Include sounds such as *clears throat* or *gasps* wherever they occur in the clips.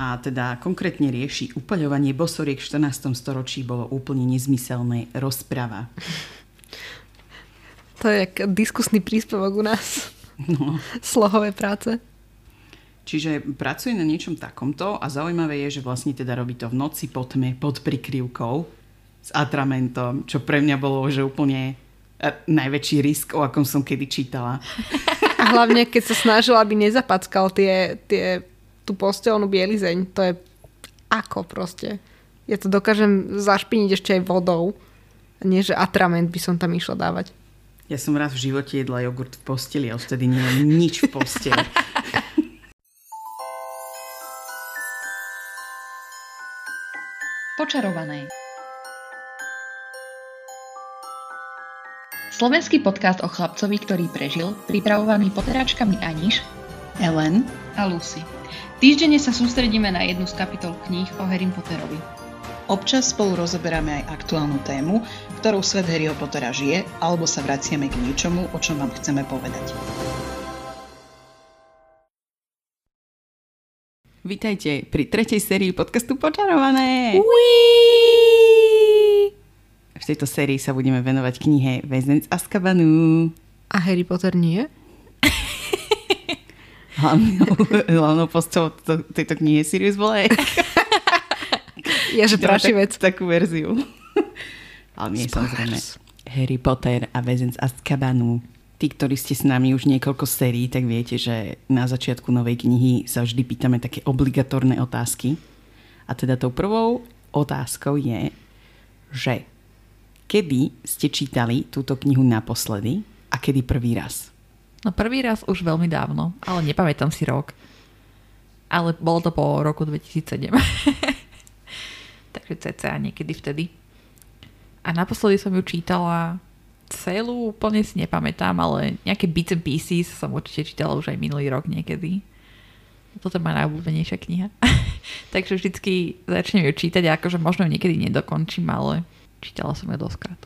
a teda konkrétne rieši upaľovanie bosoriek v 14. storočí bolo úplne nezmyselné rozpráva. To je jak diskusný príspevok u nás. No. Slohové práce. Čiže pracuje na niečom takomto a zaujímavé je, že vlastne teda robí to v noci po tme, pod prikryvkou s atramentom, čo pre mňa bolo že úplne e, najväčší risk, o akom som kedy čítala. *laughs* A hlavne, keď sa snažil, aby nezapackal tie, tie, tú postelnú bielizeň, to je ako proste. Ja to dokážem zašpiniť ešte aj vodou. Nie, že atrament by som tam išla dávať. Ja som raz v živote jedla jogurt v posteli a vtedy nemám nič v posteli. *laughs* Počarované. Slovenský podcast o chlapcovi, ktorý prežil, pripravovaný poteračkami Aniš, Ellen a Lucy. Týždenne sa sústredíme na jednu z kapitol kníh o Harry Potterovi. Občas spolu rozoberáme aj aktuálnu tému, ktorou svet Harryho Pottera žije, alebo sa vraciame k niečomu, o čom vám chceme povedať. Vítajte pri tretej sérii podcastu Počarované. Uí! V tejto sérii sa budeme venovať knihe Väzenec Azkabanu. A Harry Potter nie? *laughs* hlavnou, hlavnou postavou tejto knihy Sirius Black. *laughs* Je, že vec. Tak, takú verziu. Ale nie samozrejme Harry Potter a väzenc Azkabanu. Tí, ktorí ste s nami už niekoľko sérií, tak viete, že na začiatku novej knihy sa vždy pýtame také obligatórne otázky. A teda tou prvou otázkou je, že kedy ste čítali túto knihu naposledy a kedy prvý raz? No prvý raz už veľmi dávno, ale nepamätám si rok. Ale bolo to po roku 2007. *laughs* takže cca niekedy vtedy. A naposledy som ju čítala celú, úplne si nepamätám, ale nejaké bits and pieces som určite čítala už aj minulý rok niekedy. Toto je moja najobľúbenejšia kniha. *laughs* Takže vždycky začnem ju čítať a akože možno ju niekedy nedokončím, ale čítala som ju doskrát.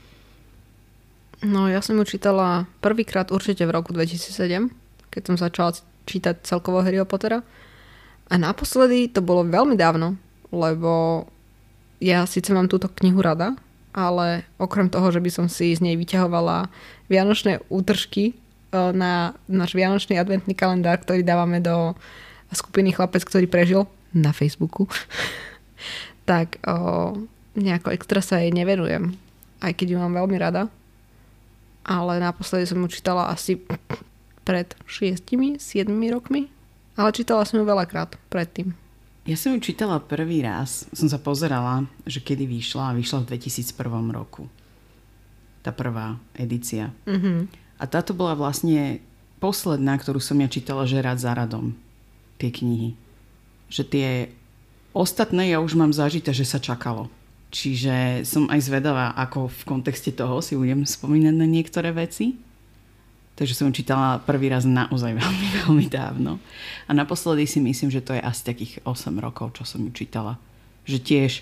No ja som ju čítala prvýkrát určite v roku 2007, keď som začala čítať celkovo Harryho Pottera. A naposledy to bolo veľmi dávno, lebo ja síce mám túto knihu rada, ale okrem toho, že by som si z nej vyťahovala vianočné útržky e, na náš vianočný adventný kalendár, ktorý dávame do skupiny Chlapec, ktorý prežil na Facebooku, *laughs* tak o, nejako extra sa jej nevenujem. Aj keď ju mám veľmi rada. Ale naposledy som ju čítala asi pred 6-7 rokmi. Ale čítala som ju veľakrát predtým. Ja som ju čítala prvý raz, som sa pozerala, že kedy vyšla a vyšla v 2001 roku. Tá prvá edícia. Mm-hmm. A táto bola vlastne posledná, ktorú som ja čítala, že rád za radom. Tie knihy. Že tie ostatné ja už mám zažité, že sa čakalo. Čiže som aj zvedavá, ako v kontexte toho si budem spomínať na niektoré veci. Takže som čítala prvý raz naozaj *laughs* veľmi, veľmi dávno. A naposledy si myslím, že to je asi takých 8 rokov, čo som ju čítala. Že tiež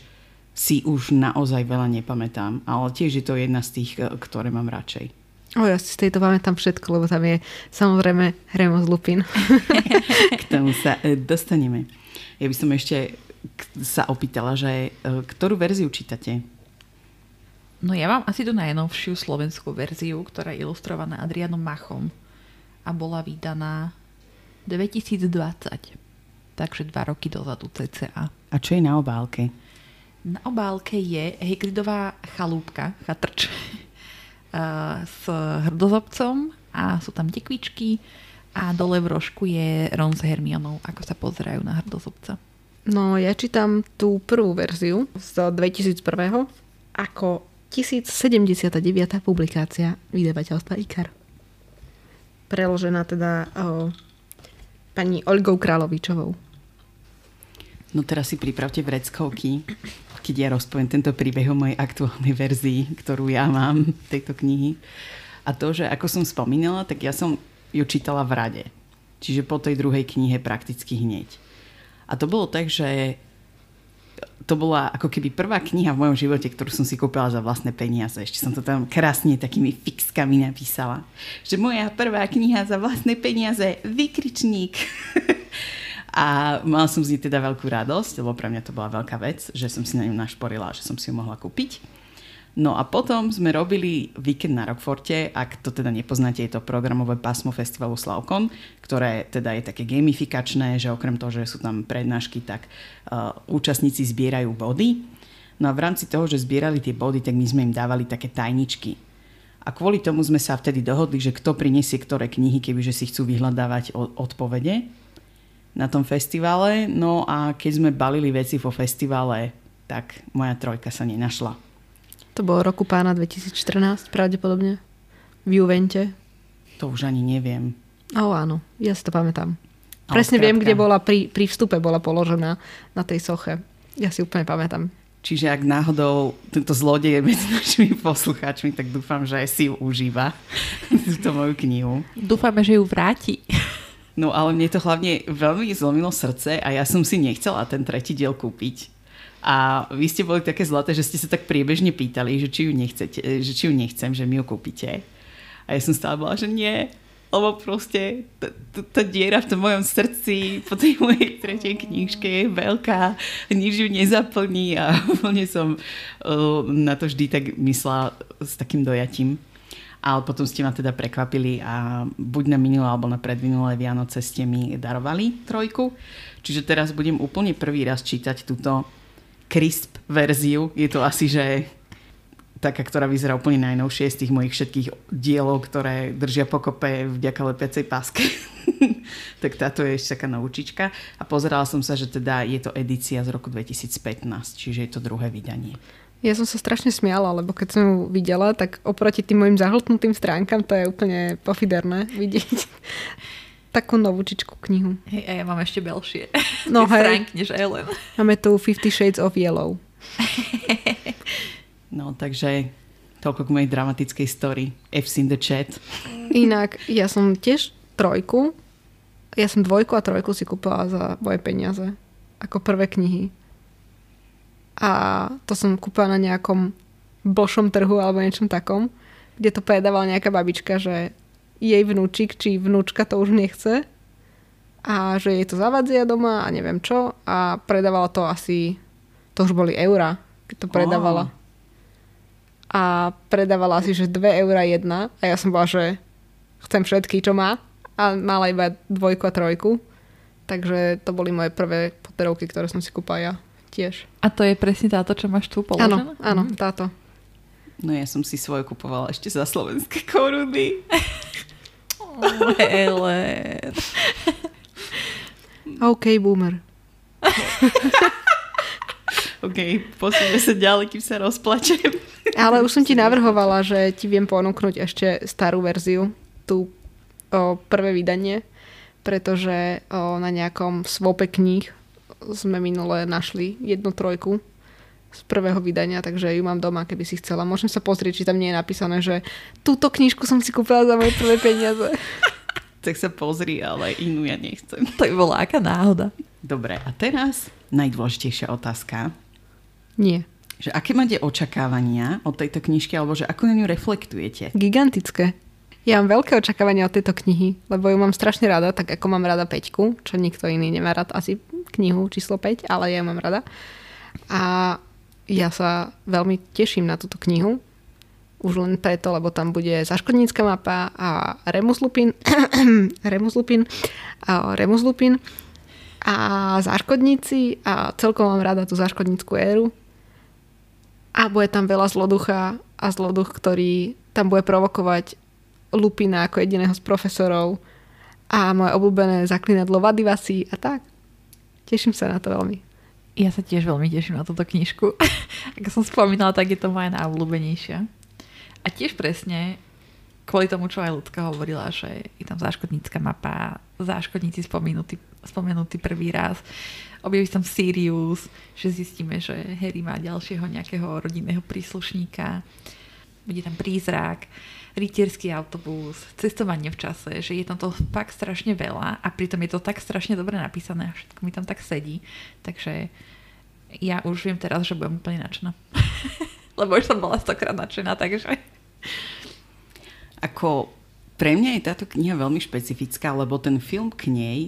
si už naozaj veľa nepamätám, ale tiež je to jedna z tých, e, ktoré mám radšej. O, ja si z tejto pamätám všetko, lebo tam je samozrejme Remus Lupin. *laughs* *laughs* K tomu sa e, dostaneme. Ja by som ešte sa opýtala, že e, ktorú verziu čítate? No ja mám asi tú najnovšiu slovenskú verziu, ktorá je ilustrovaná Adrianom Machom a bola vydaná 2020. Takže dva roky dozadu cca. A čo je na obálke? Na obálke je Hagridová chalúbka, chatrč, *laughs* s hrdozobcom a sú tam tekvičky a dole v rožku je Ron s Hermionou, ako sa pozerajú na hrdozobca. No ja čítam tú prvú verziu z 2001. ako 1079. publikácia vydavateľstva IKAR. Preložená teda o, pani Olgou Královičovou. No teraz si pripravte vreckovky, keď ja rozpoviem tento príbeh o mojej aktuálnej verzii, ktorú ja mám tejto knihy. A to, že ako som spomínala, tak ja som ju čítala v rade. Čiže po tej druhej knihe prakticky hneď. A to bolo tak, že to bola ako keby prvá kniha v mojom živote, ktorú som si kúpila za vlastné peniaze. Ešte som to tam krásne takými fixkami napísala. Že moja prvá kniha za vlastné peniaze, vykričník. *laughs* A mala som z nej teda veľkú radosť, lebo pre mňa to bola veľká vec, že som si na ňu našporila, že som si ju mohla kúpiť. No a potom sme robili víkend na Rockforte, ak to teda nepoznáte, je to programové pásmo festivalu Slavkon, ktoré teda je také gamifikačné, že okrem toho, že sú tam prednášky, tak uh, účastníci zbierajú body. No a v rámci toho, že zbierali tie body, tak my sme im dávali také tajničky. A kvôli tomu sme sa vtedy dohodli, že kto prinesie ktoré knihy, kebyže si chcú vyhľadávať odpovede na tom festivale. No a keď sme balili veci vo festivale, tak moja trojka sa nenašla. To bolo roku pána 2014 pravdepodobne. V Juvente. To už ani neviem. O, áno, ja si to pamätám. Ale Presne skrátka. viem, kde bola pri, pri vstupe bola položená na tej soche. Ja si úplne pamätám. Čiže ak náhodou tento zlodej je medzi našimi poslucháčmi, tak dúfam, že aj si ju užíva, *laughs* túto moju knihu. Dúfame, že ju vráti. No ale mne to hlavne veľmi zlomilo srdce a ja som si nechcela ten tretí diel kúpiť a vy ste boli také zlaté, že ste sa tak priebežne pýtali, že či ju, nechcete, že či ju nechcem, že mi ju kúpite. A ja som stále bola, že nie, lebo proste tá diera v tom mojom srdci po tej mojej tretej knižke je veľká, nič ju nezaplní a *laughs* úplne som uh, na to vždy tak myslela s takým dojatím. Ale potom ste ma teda prekvapili a buď na minulé alebo na predminulé Vianoce ste mi darovali trojku. Čiže teraz budem úplne prvý raz čítať túto crisp verziu. Je to asi, že taká, ktorá vyzerá úplne najnovšie z tých mojich všetkých dielov, ktoré držia pokope vďaka lepiacej páske. *laughs* tak táto je ešte taká novúčička. A pozerala som sa, že teda je to edícia z roku 2015, čiže je to druhé vydanie. Ja som sa strašne smiala, lebo keď som ju videla, tak oproti tým mojim zahltnutým stránkam to je úplne pofiderné vidieť *laughs* takú novúčičku knihu. Hej, a ja mám ešte belšie. No *laughs* hej. než Ellen. Máme tu Fifty Shades of Yellow. *laughs* no, takže toľko k mojej dramatickej story. F's in the chat. Inak, ja som tiež trojku. Ja som dvojku a trojku si kúpila za moje peniaze. Ako prvé knihy. A to som kúpila na nejakom bošom trhu alebo niečom takom, kde to predávala nejaká babička, že jej vnúčik či vnúčka to už nechce a že jej to zavadzia doma a neviem čo a predávala to asi, to už boli eurá, keď to predávala. Oh. A predávala asi, že 2 eurá jedna a ja som bola, že chcem všetky, čo má a mala iba dvojku a trojku. Takže to boli moje prvé poterovky, ktoré som si kúpala ja tiež. A to je presne táto, čo máš tu položená? Áno, áno, mhm. táto. No ja som si svoje kupovala ešte za slovenské koruny. *laughs* Helen. OK, boomer. *laughs* OK, posúňme sa ďalej, kým sa rozplačem. Ale už som ti navrhovala, že ti viem ponúknuť ešte starú verziu, tú o, prvé vydanie, pretože o, na nejakom svope kníh sme minule našli jednu trojku z prvého vydania, takže ju mám doma, keby si chcela. Môžem sa pozrieť, či tam nie je napísané, že túto knižku som si kúpila za moje prvé peniaze. *laughs* tak sa pozri, ale inú ja nechcem. To by bola aká náhoda. Dobre, a teraz najdôležitejšia otázka. Nie. Že aké máte očakávania od tejto knižky, alebo že ako na ňu reflektujete? Gigantické. Ja mám veľké očakávania od tejto knihy, lebo ju mám strašne rada, tak ako mám rada Peťku, čo nikto iný nemá rád asi knihu číslo 5, ale ja mám rada. A ja sa veľmi teším na túto knihu. Už len preto, lebo tam bude zaškodnícka mapa a Remus Lupin, *coughs* Remus Lupin, a Remus Lupin a záškodníci a celkom mám rada tú záškodníckú éru. A bude tam veľa zloducha a zloduch, ktorý tam bude provokovať Lupina ako jediného z profesorov a moje obľúbené zaklinadlo Vadivasi a tak. Teším sa na to veľmi. Ja sa tiež veľmi teším na túto knižku. *laughs* Ako som spomínala, tak je to moja najobľúbenejšia. A tiež presne kvôli tomu, čo aj ľudská hovorila, že je tam záškodnícka mapa, záškodníci spomenutí, spomenutí prvý raz, objaví tam Sirius, že zistíme, že Harry má ďalšieho nejakého rodinného príslušníka, bude tam prízrak rytierský autobus, cestovanie v čase, že je tam to fakt strašne veľa a pritom je to tak strašne dobre napísané a všetko mi tam tak sedí. Takže ja už viem teraz, že budem úplne nadšená. *laughs* Lebo už som bola stokrát nadšená, takže... Ako pre mňa je táto kniha veľmi špecifická, lebo ten film k nej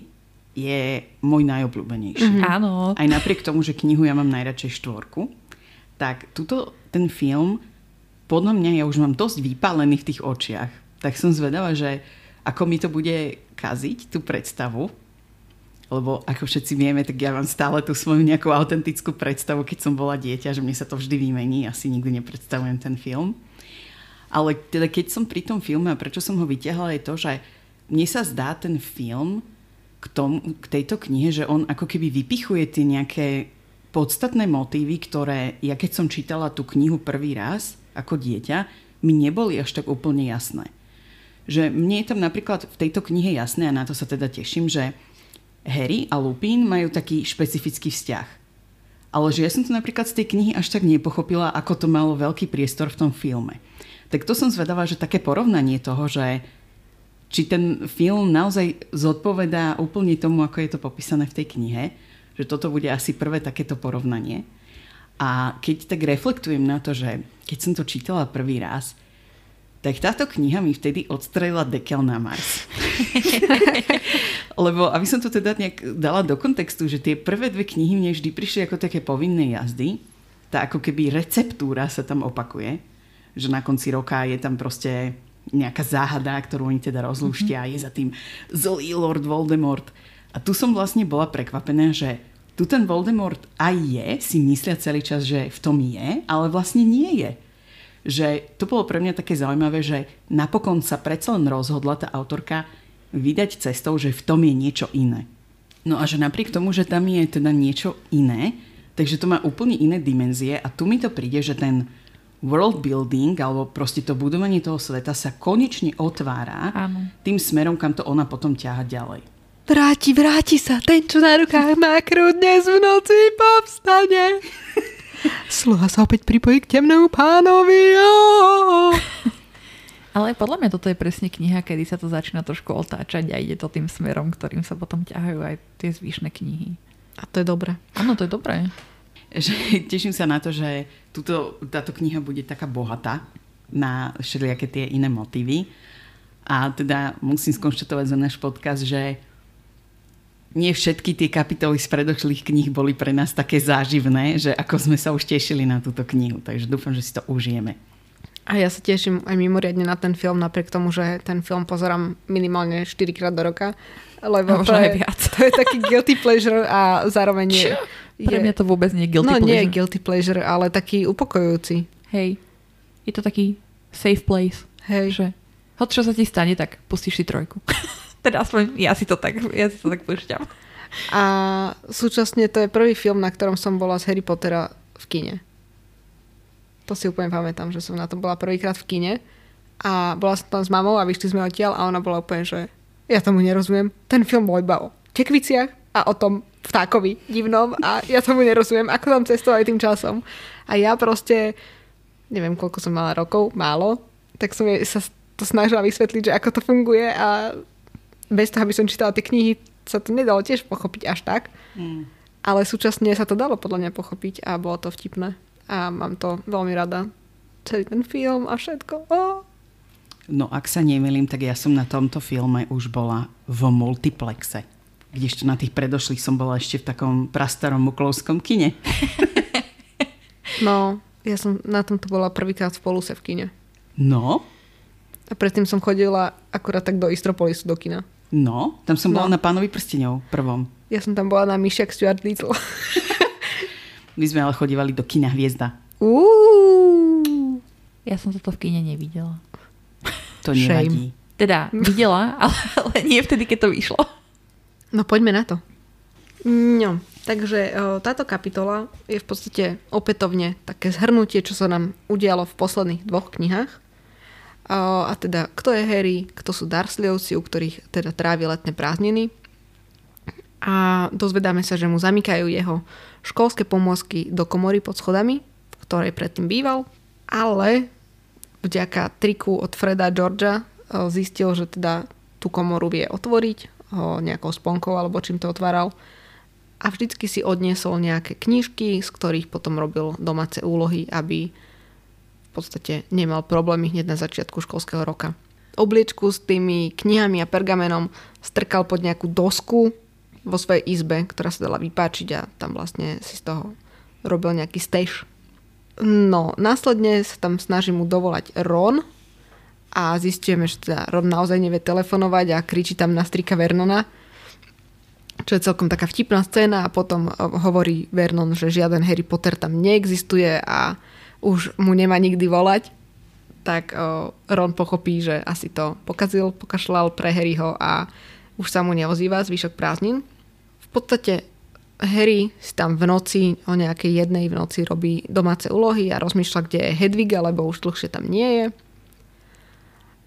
je môj najobľúbenejší. Mm-hmm. Áno. Aj napriek tomu, že knihu ja mám najradšej štvorku, tak tuto ten film, podľa mňa ja už mám dosť vypálený v tých očiach. Tak som zvedavá, že ako mi to bude kaziť, tú predstavu. Lebo ako všetci vieme, tak ja mám stále tú svoju nejakú autentickú predstavu, keď som bola dieťa, že mne sa to vždy vymení. Asi nikdy nepredstavujem ten film. Ale teda keď som pri tom filme a prečo som ho vyťahla je to, že mne sa zdá ten film k, tom, k tejto knihe, že on ako keby vypichuje tie nejaké podstatné motívy, ktoré ja keď som čítala tú knihu prvý raz ako dieťa, mi neboli až tak úplne jasné. Že mne je tam napríklad v tejto knihe jasné, a na to sa teda teším, že Harry a Lupin majú taký špecifický vzťah. Ale že ja som to napríklad z tej knihy až tak nepochopila, ako to malo veľký priestor v tom filme. Tak to som zvedavá, že také porovnanie toho, že či ten film naozaj zodpovedá úplne tomu, ako je to popísané v tej knihe, že toto bude asi prvé takéto porovnanie. A keď tak reflektujem na to, že keď som to čítala prvý raz, tak táto kniha mi vtedy odstrelila dekel na Mars. *laughs* Lebo, aby som to teda nejak dala do kontextu, že tie prvé dve knihy mne vždy prišli ako také povinné jazdy, tá ako keby receptúra sa tam opakuje, že na konci roka je tam proste nejaká záhada, ktorú oni teda rozlúštia mm-hmm. je za tým zlý Lord Voldemort. A tu som vlastne bola prekvapená, že tu ten Voldemort aj je, si myslia celý čas, že v tom je, ale vlastne nie je. Že to bolo pre mňa také zaujímavé, že napokon sa predsa len rozhodla tá autorka vydať cestou, že v tom je niečo iné. No a že napriek tomu, že tam je teda niečo iné, takže to má úplne iné dimenzie a tu mi to príde, že ten world building alebo proste to budovanie toho sveta sa konečne otvára Áno. tým smerom, kam to ona potom ťaha ďalej. Vráti, vráti sa, ten, čo na rukách má krú, dnes v noci povstane. *laughs* Sluha sa opäť pripojí k temnému pánovi. Ale podľa mňa toto je presne kniha, kedy sa to začína trošku otáčať a ide to tým smerom, ktorým sa potom ťahajú aj tie zvyšné knihy. A to je dobré. Áno, to je dobré že *laughs* teším sa na to, že tuto, táto kniha bude taká bohatá na všelijaké tie iné motívy. A teda musím skonštatovať za náš podcast, že nie všetky tie kapitoly z predošlých kníh boli pre nás také záživné, že ako sme sa už tešili na túto knihu. Takže dúfam, že si to užijeme. A ja sa teším aj mimoriadne na ten film, napriek tomu, že ten film pozerám minimálne 4 krát do roka. Lebo to je, viac. to je taký guilty pleasure a zároveň je, pre mňa to vôbec nie je guilty no, pleasure. nie je guilty pleasure, ale taký upokojujúci. Hej. Je to taký safe place. Hej. Že hoď čo sa ti stane, tak pustíš si trojku. *laughs* teda aspoň ja si to tak, ja si to tak púšťam. A súčasne to je prvý film, na ktorom som bola z Harry Pottera v kine. To si úplne pamätám, že som na tom bola prvýkrát v kine. A bola som tam s mamou a vyšli sme odtiaľ a ona bola úplne, že ja tomu nerozumiem. Ten film bol iba o tekviciach a o tom vtákovi divnom a ja tomu nerozumiem, ako tam cestovali tým časom. A ja proste, neviem koľko som mala rokov, málo, tak som sa to snažila vysvetliť, že ako to funguje a bez toho, aby som čítala tie knihy, sa to nedalo tiež pochopiť až tak. Mm. Ale súčasne sa to dalo podľa mňa pochopiť a bolo to vtipné. A mám to veľmi rada. Celý ten film a všetko. Oh. No ak sa nemýlim, tak ja som na tomto filme už bola v multiplexe kdežto na tých predošlých som bola ešte v takom prastarom muklovskom kine. *laughs* No, ja som na tomto bola prvýkrát v Poluse v kine. No? A predtým som chodila akurát tak do Istropolisu do kina. No, tam som no. bola na Pánovi prstenov prvom. Ja som tam bola na Myšiak Stuart Little. *laughs* My sme ale chodívali do kina Hviezda. Uh. Ja som toto v kine nevidela. To nevadí. Teda *laughs* videla, ale, ale nie vtedy, keď to vyšlo. No poďme na to. No, takže táto kapitola je v podstate opätovne také zhrnutie, čo sa nám udialo v posledných dvoch knihách. A teda, kto je Harry, kto sú Dursleyovci, u ktorých teda trávi letné prázdniny. A dozvedáme sa, že mu zamykajú jeho školské pomôcky do komory pod schodami, v ktorej predtým býval, ale vďaka triku od Freda Georgia zistil, že teda tú komoru vie otvoriť ho nejakou sponkou alebo čím to otváral. A vždycky si odniesol nejaké knižky, z ktorých potom robil domáce úlohy, aby podstate nemal problémy hneď na začiatku školského roka. Obliečku s tými knihami a pergamenom strkal pod nejakú dosku vo svojej izbe, ktorá sa dala vypáčiť a tam vlastne si z toho robil nejaký steš. No, následne sa tam snaží mu dovolať Ron a zistíme, že teda Ron naozaj nevie telefonovať a kričí tam na strika Vernona, čo je celkom taká vtipná scéna a potom hovorí Vernon, že žiaden Harry Potter tam neexistuje a už mu nemá nikdy volať tak Ron pochopí, že asi to pokazil, pokašľal pre Harryho a už sa mu neozýva zvyšok prázdnin. V podstate Harry si tam v noci, o nejakej jednej v noci robí domáce úlohy a rozmýšľa, kde je Hedviga, lebo už dlhšie tam nie je.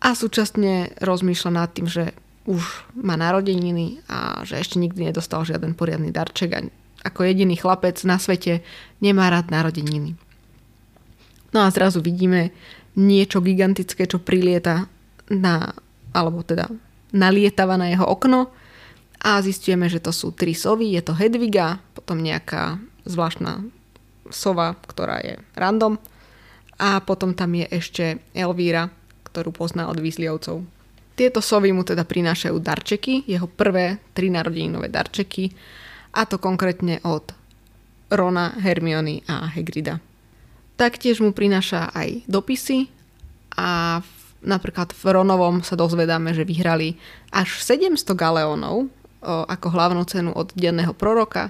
A súčasne rozmýšľa nad tým, že už má narodeniny a že ešte nikdy nedostal žiaden poriadny darček a ako jediný chlapec na svete nemá rád narodeniny. No a zrazu vidíme, niečo gigantické, čo prilieta na, alebo teda nalietava na jeho okno a zistíme, že to sú tri sovy, je to Hedviga, potom nejaká zvláštna sova, ktorá je random a potom tam je ešte Elvíra, ktorú pozná od Výsliovcov. Tieto sovy mu teda prinášajú darčeky, jeho prvé tri narodeninové darčeky a to konkrétne od Rona, Hermiony a Hegrida. Taktiež mu prináša aj dopisy a v, napríklad v Ronovom sa dozvedáme, že vyhrali až 700 galeónov ako hlavnú cenu od denného proroka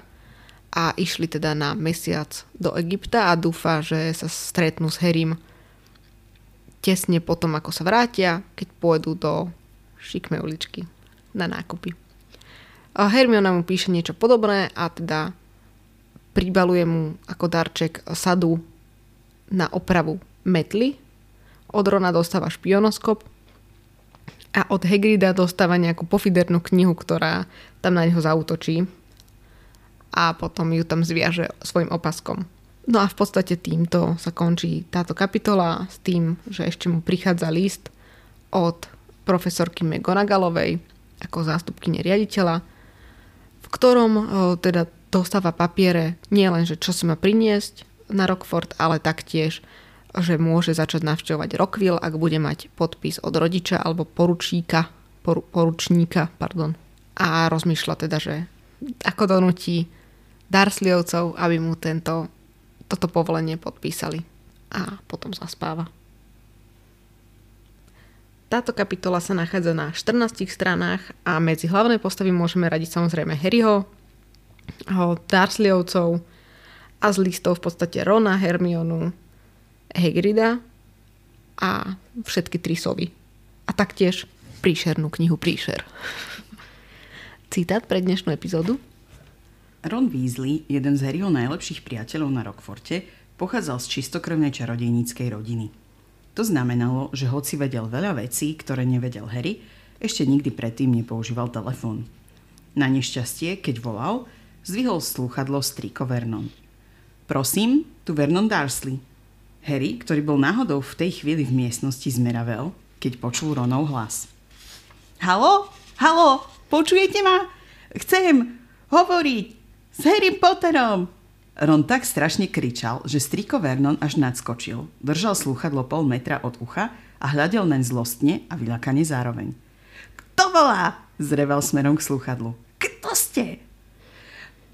a išli teda na mesiac do Egypta a dúfa, že sa stretnú s Herim tesne potom, ako sa vrátia, keď pôjdu do šikmej uličky na nákupy. A Hermiona mu píše niečo podobné a teda pribaluje mu ako darček sadu na opravu metly. Od Rona dostáva špionoskop a od Hegrida dostáva nejakú pofidernú knihu, ktorá tam na neho zautočí a potom ju tam zviaže svojim opaskom. No a v podstate týmto sa končí táto kapitola s tým, že ešte mu prichádza list od profesorky McGonagallovej ako zástupkyne riaditeľa, v ktorom o, teda dostáva papiere nielen, že čo si má priniesť, na Rockford, ale taktiež, že môže začať navštevovať Rockville, ak bude mať podpis od rodiča alebo poručíka, poru, poručníka, pardon. A rozmýšľa teda, že ako donutí Darsleyovcov, aby mu tento, toto povolenie podpísali. A potom zaspáva. Táto kapitola sa nachádza na 14 stranách a medzi hlavné postavy môžeme radiť samozrejme Harryho, Darsleyovcov, a z listov v podstate Rona, Hermionu, Hegrida a všetky tri sovy. A taktiež príšernú knihu Príšer. *laughs* Citát pre dnešnú epizódu. Ron Weasley, jeden z Harryho najlepších priateľov na Rockforte, pochádzal z čistokrvnej čarodejníckej rodiny. To znamenalo, že hoci vedel veľa vecí, ktoré nevedel Harry, ešte nikdy predtým nepoužíval telefón. Na nešťastie, keď volal, zdvihol slúchadlo striko Vernon. Prosím, tu Vernon Darsley. Harry, ktorý bol náhodou v tej chvíli v miestnosti zmeravel, keď počul Ronov hlas. Halo? Halo? Počujete ma? Chcem hovoriť s Harry Potterom. Ron tak strašne kričal, že striko Vernon až nadskočil. Držal slúchadlo pol metra od ucha a hľadel naň zlostne a vylakane zároveň. Kto volá? Zreval smerom k slúchadlu. Kto ste?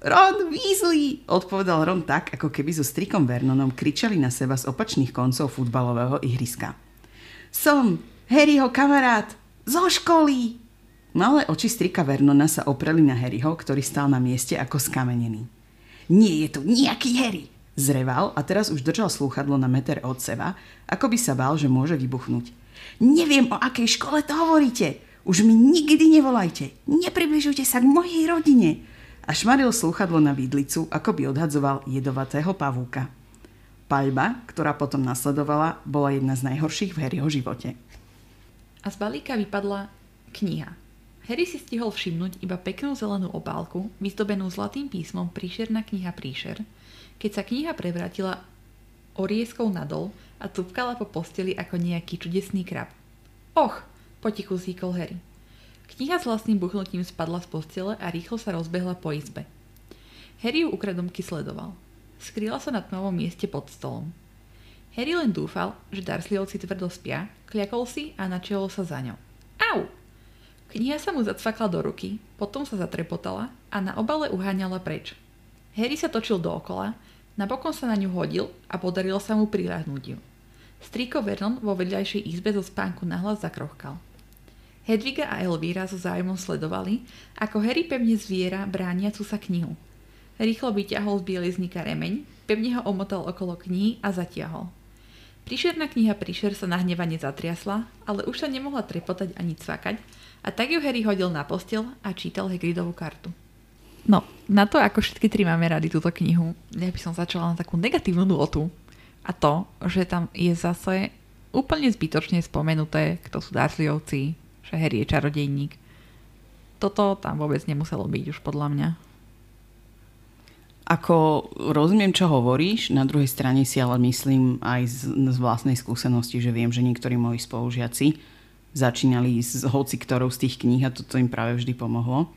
Ron Weasley, odpovedal Ron tak, ako keby so strikom Vernonom kričali na seba z opačných koncov futbalového ihriska. Som Harryho kamarát zo školy. Malé oči strika Vernona sa opreli na Harryho, ktorý stál na mieste ako skamenený. Nie je tu nejaký Harry, zreval a teraz už držal slúchadlo na meter od seba, ako by sa bál, že môže vybuchnúť. Neviem, o akej škole to hovoríte. Už mi nikdy nevolajte. Nepribližujte sa k mojej rodine a šmaril slúchadlo na výdlicu, ako by odhadzoval jedovatého pavúka. Paľba, ktorá potom nasledovala, bola jedna z najhorších v Harryho živote. A z balíka vypadla kniha. Harry si stihol všimnúť iba peknú zelenú obálku, vyzdobenú zlatým písmom Príšerná kniha Príšer, keď sa kniha prevrátila orieskou nadol a tupkala po posteli ako nejaký čudesný krab. Och, potichu zíkol Harry. Kniha s vlastným buchnutím spadla z postele a rýchlo sa rozbehla po izbe. Harry ju ukradomky sledoval. Skrýla sa na tmavom mieste pod stolom. Harry len dúfal, že Dursleyovci tvrdo spia, kľakol si a načelo sa za ňou. Au! Kniha sa mu zacvakla do ruky, potom sa zatrepotala a na obale uháňala preč. Harry sa točil dookola, napokon sa na ňu hodil a podarilo sa mu priláhnuť ju. Strýko Vernon vo vedľajšej izbe zo spánku nahlas zakrochkal. Hedviga a Elvíra so zájmom sledovali, ako Harry pevne zviera brániacu sa knihu. Rýchlo vyťahol z bieliznika remeň, pevne ho omotal okolo knihy a zatiahol. Príšerná kniha Príšer sa nahnevane zatriasla, ale už sa nemohla trepotať ani cvakať a tak ju Harry hodil na postel a čítal Hagridovú kartu. No, na to, ako všetky tri máme rady túto knihu, ja by som začala na takú negatívnu nôtu. A to, že tam je zase úplne zbytočne spomenuté, kto sú Dursleyovci, že Harry je čarodejník. Toto tam vôbec nemuselo byť už podľa mňa. Ako rozumiem, čo hovoríš, na druhej strane si ale myslím aj z, z vlastnej skúsenosti, že viem, že niektorí moji spolužiaci začínali s hoci ktorou z tých kníh a toto im práve vždy pomohlo.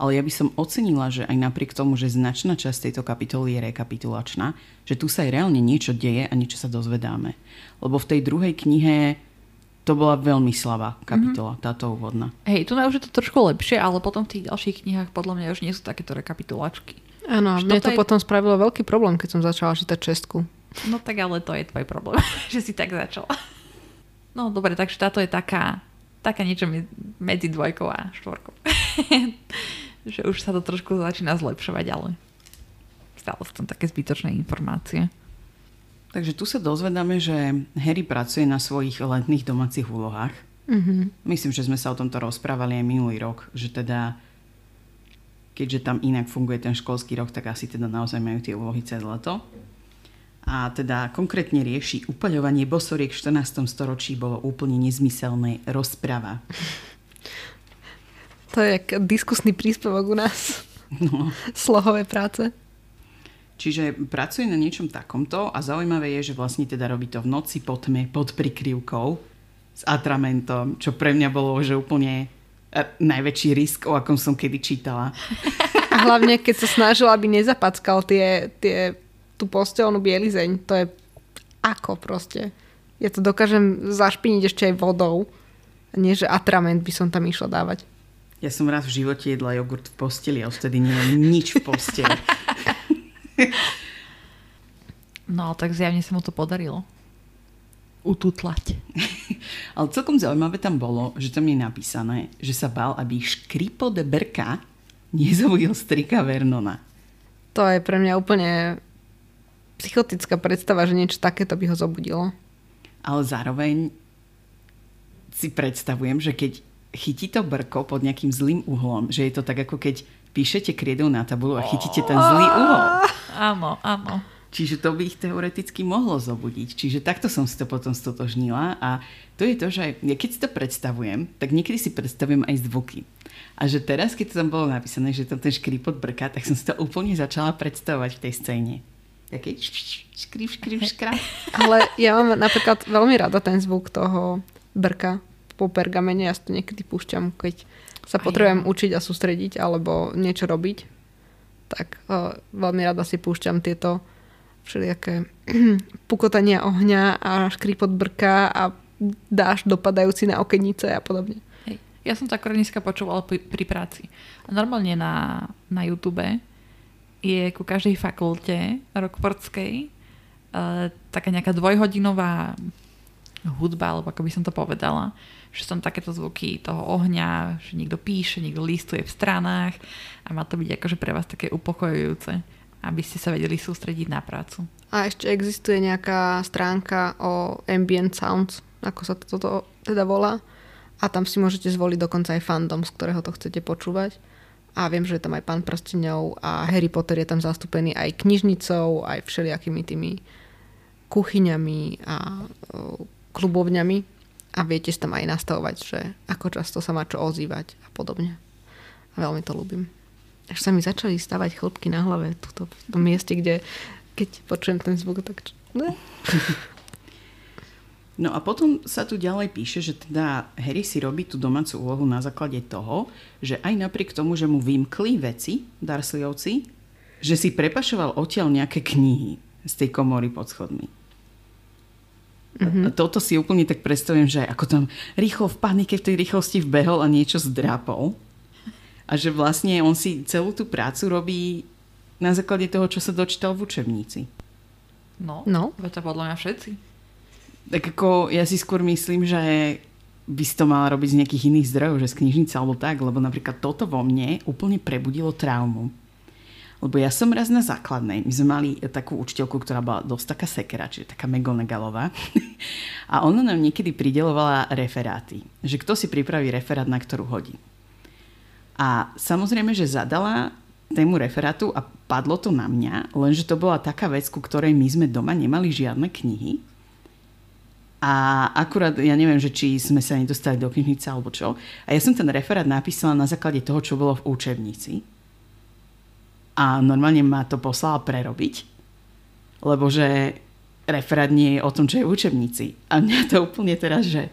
Ale ja by som ocenila, že aj napriek tomu, že značná časť tejto kapitoly je rekapitulačná, že tu sa aj reálne niečo deje a niečo sa dozvedáme. Lebo v tej druhej knihe to bola veľmi slabá kapitola, mm-hmm. táto úvodná. Hej, tu už je to trošku lepšie, ale potom v tých ďalších knihách podľa mňa už nie sú takéto rekapitulačky. Áno, mne to je... potom spravilo veľký problém, keď som začala čítať Česku. No tak ale to je tvoj problém, *laughs* že si tak začala. No dobre, takže táto je taká, taká niečo medzi dvojkou a štvorkou. *laughs* že už sa to trošku začína zlepšovať, ale stále sú tam také zbytočné informácie. Takže tu sa dozvedáme, že Harry pracuje na svojich letných domácich úlohách. Mm-hmm. Myslím, že sme sa o tomto rozprávali aj minulý rok, že teda keďže tam inak funguje ten školský rok, tak asi teda naozaj majú tie úlohy cez leto. A teda konkrétne rieši upaľovanie bosoriek v 14. storočí bolo úplne nezmyselné rozprava. To je diskusný príspevok u nás. No. Slohové práce. Čiže pracuje na niečom takomto a zaujímavé je, že vlastne teda robí to v noci po tme, pod prikryvkou s atramentom, čo pre mňa bolo že úplne e, najväčší risk, o akom som kedy čítala. *laughs* A hlavne, keď sa snažil, aby nezapackal tie, tie, tú postelnú bielizeň, to je ako proste. Ja to dokážem zašpiniť ešte aj vodou. Nie, že atrament by som tam išla dávať. Ja som raz v živote jedla jogurt v posteli a vtedy nemám nič v posteli. *laughs* No, tak zjavne sa mu to podarilo. Ututlať. Ale celkom zaujímavé tam bolo, že tam je napísané, že sa bál, aby škripo de Brka nezobudil strika Vernona. To je pre mňa úplne psychotická predstava, že niečo takéto by ho zobudilo. Ale zároveň si predstavujem, že keď chytí to brko pod nejakým zlým uhlom, že je to tak ako keď píšete kriedou na tabulu a chytíte ten zlý uhol. Áno, áno. Čiže to by ich teoreticky mohlo zobudiť. Čiže takto som si to potom stotožnila a to je to, že ja keď si to predstavujem, tak niekedy si predstavujem aj zvuky. A že teraz, keď to tam bolo napísané, že tam ten škripot brká, tak som si to úplne začala predstavovať v tej scéne. Taký škrip, škrip, škrap. *laughs* Ale ja mám napríklad veľmi rada ten zvuk toho brka po pergamene. Ja si to niekedy púšťam, keď sa potrebujem učiť a sústrediť alebo niečo robiť tak uh, veľmi rada si púšťam tieto všelijaké *clears throat* pukotania ohňa a škripot brka a dáš dopadajúci na okenice a podobne. Hej. Ja som akorát dneska počúvala pri, pri práci. A normálne na, na YouTube je ku každej fakulte rokportskej uh, taká nejaká dvojhodinová hudba, alebo ako by som to povedala, že som takéto zvuky toho ohňa, že niekto píše, niekto listuje v stranách a má to byť akože pre vás také upokojujúce, aby ste sa vedeli sústrediť na prácu. A ešte existuje nejaká stránka o ambient sounds, ako sa toto teda volá. A tam si môžete zvoliť dokonca aj fandom, z ktorého to chcete počúvať. A viem, že je tam aj pán prstenov a Harry Potter je tam zastúpený aj knižnicou, aj všelijakými tými kuchyňami a klubovňami a viete si tam aj nastavovať, že ako často sa má čo ozývať a podobne. A veľmi to ľúbim. Až sa mi začali stavať chlopky na hlave tuto, v tom mieste, kde keď počujem ten zvuk, tak... Čo... No a potom sa tu ďalej píše, že teda Harry si robí tú domácu úlohu na základe toho, že aj napriek tomu, že mu vymkli veci, Darsleyovci, že si prepašoval odtiaľ nejaké knihy z tej komory pod schodmi. Mm-hmm. A toto si úplne tak predstavujem, že ako tam rýchlo v panike v tej rýchlosti vbehol a niečo zdrapol. A že vlastne on si celú tú prácu robí na základe toho, čo sa dočítal v učebnici. No, No. to podľa mňa všetci. Tak ako ja si skôr myslím, že by si to mala robiť z nejakých iných zdrojov, že z knižnice alebo tak, lebo napríklad toto vo mne úplne prebudilo traumu. Lebo ja som raz na základnej, my sme mali takú učiteľku, ktorá bola dosť taká sekera, čiže taká megonegalová. *laughs* A ona nám niekedy pridelovala referáty. Že kto si pripraví referát, na ktorú hodí. A samozrejme, že zadala tému referátu a padlo to na mňa, lenže to bola taká vec, ku ktorej my sme doma nemali žiadne knihy. A akurát, ja neviem, že či sme sa nedostali do knižnice alebo čo. A ja som ten referát napísala na základe toho, čo bolo v učebnici. A normálne ma to poslala prerobiť. Lebo že referát nie je o tom, čo je v učebnici. A mňa to úplne teraz, že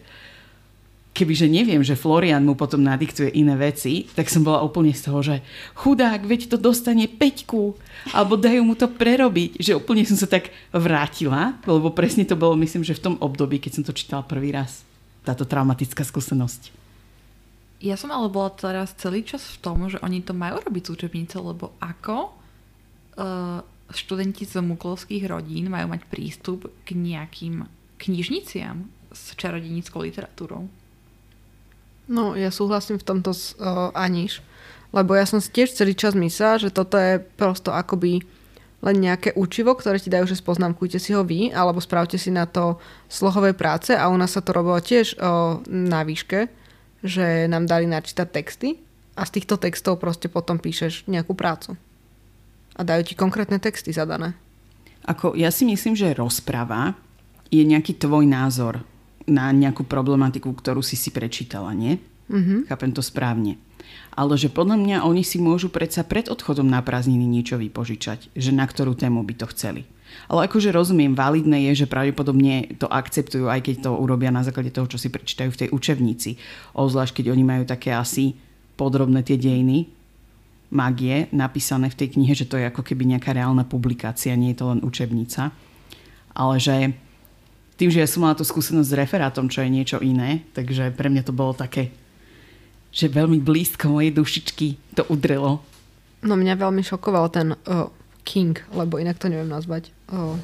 kebyže neviem, že Florian mu potom nadiktuje iné veci, tak som bola úplne z toho, že chudák, veď to dostane peťku, alebo dajú mu to prerobiť, že úplne som sa tak vrátila, lebo presne to bolo, myslím, že v tom období, keď som to čítala prvý raz. Táto traumatická skúsenosť. Ja som ale bola teraz celý čas v tom, že oni to majú robiť z učebnice, lebo ako uh, študenti z muklovských rodín majú mať prístup k nejakým knižniciam s čarodenickou literatúrou. No, ja súhlasím v tomto s uh, Aniš. Lebo ja som si tiež celý čas myslela, že toto je prosto akoby len nejaké učivo, ktoré ti dajú, že spoznámkujte si ho vy, alebo spravte si na to slohové práce a u nás sa to robilo tiež uh, na výške, že nám dali načítať texty a z týchto textov proste potom píšeš nejakú prácu. A dajú ti konkrétne texty zadané. Ako, ja si myslím, že rozpráva je nejaký tvoj názor na nejakú problematiku, ktorú si si prečítala, nie? Mm-hmm. Chápem to správne. Ale že podľa mňa oni si môžu predsa pred odchodom na prázdniny niečo vypožičať, že na ktorú tému by to chceli. Ale akože rozumiem, validné je, že pravdepodobne to akceptujú, aj keď to urobia na základe toho, čo si prečítajú v tej učebnici. Ozvlášť, keď oni majú také asi podrobné tie dejiny magie napísané v tej knihe, že to je ako keby nejaká reálna publikácia, nie je to len učebnica. Ale že tým, že ja som mala tú skúsenosť s referátom, čo je niečo iné, takže pre mňa to bolo také, že veľmi blízko mojej dušičky to udrelo. No mňa veľmi šokoval ten uh, King, lebo inak to neviem nazvať. Uh,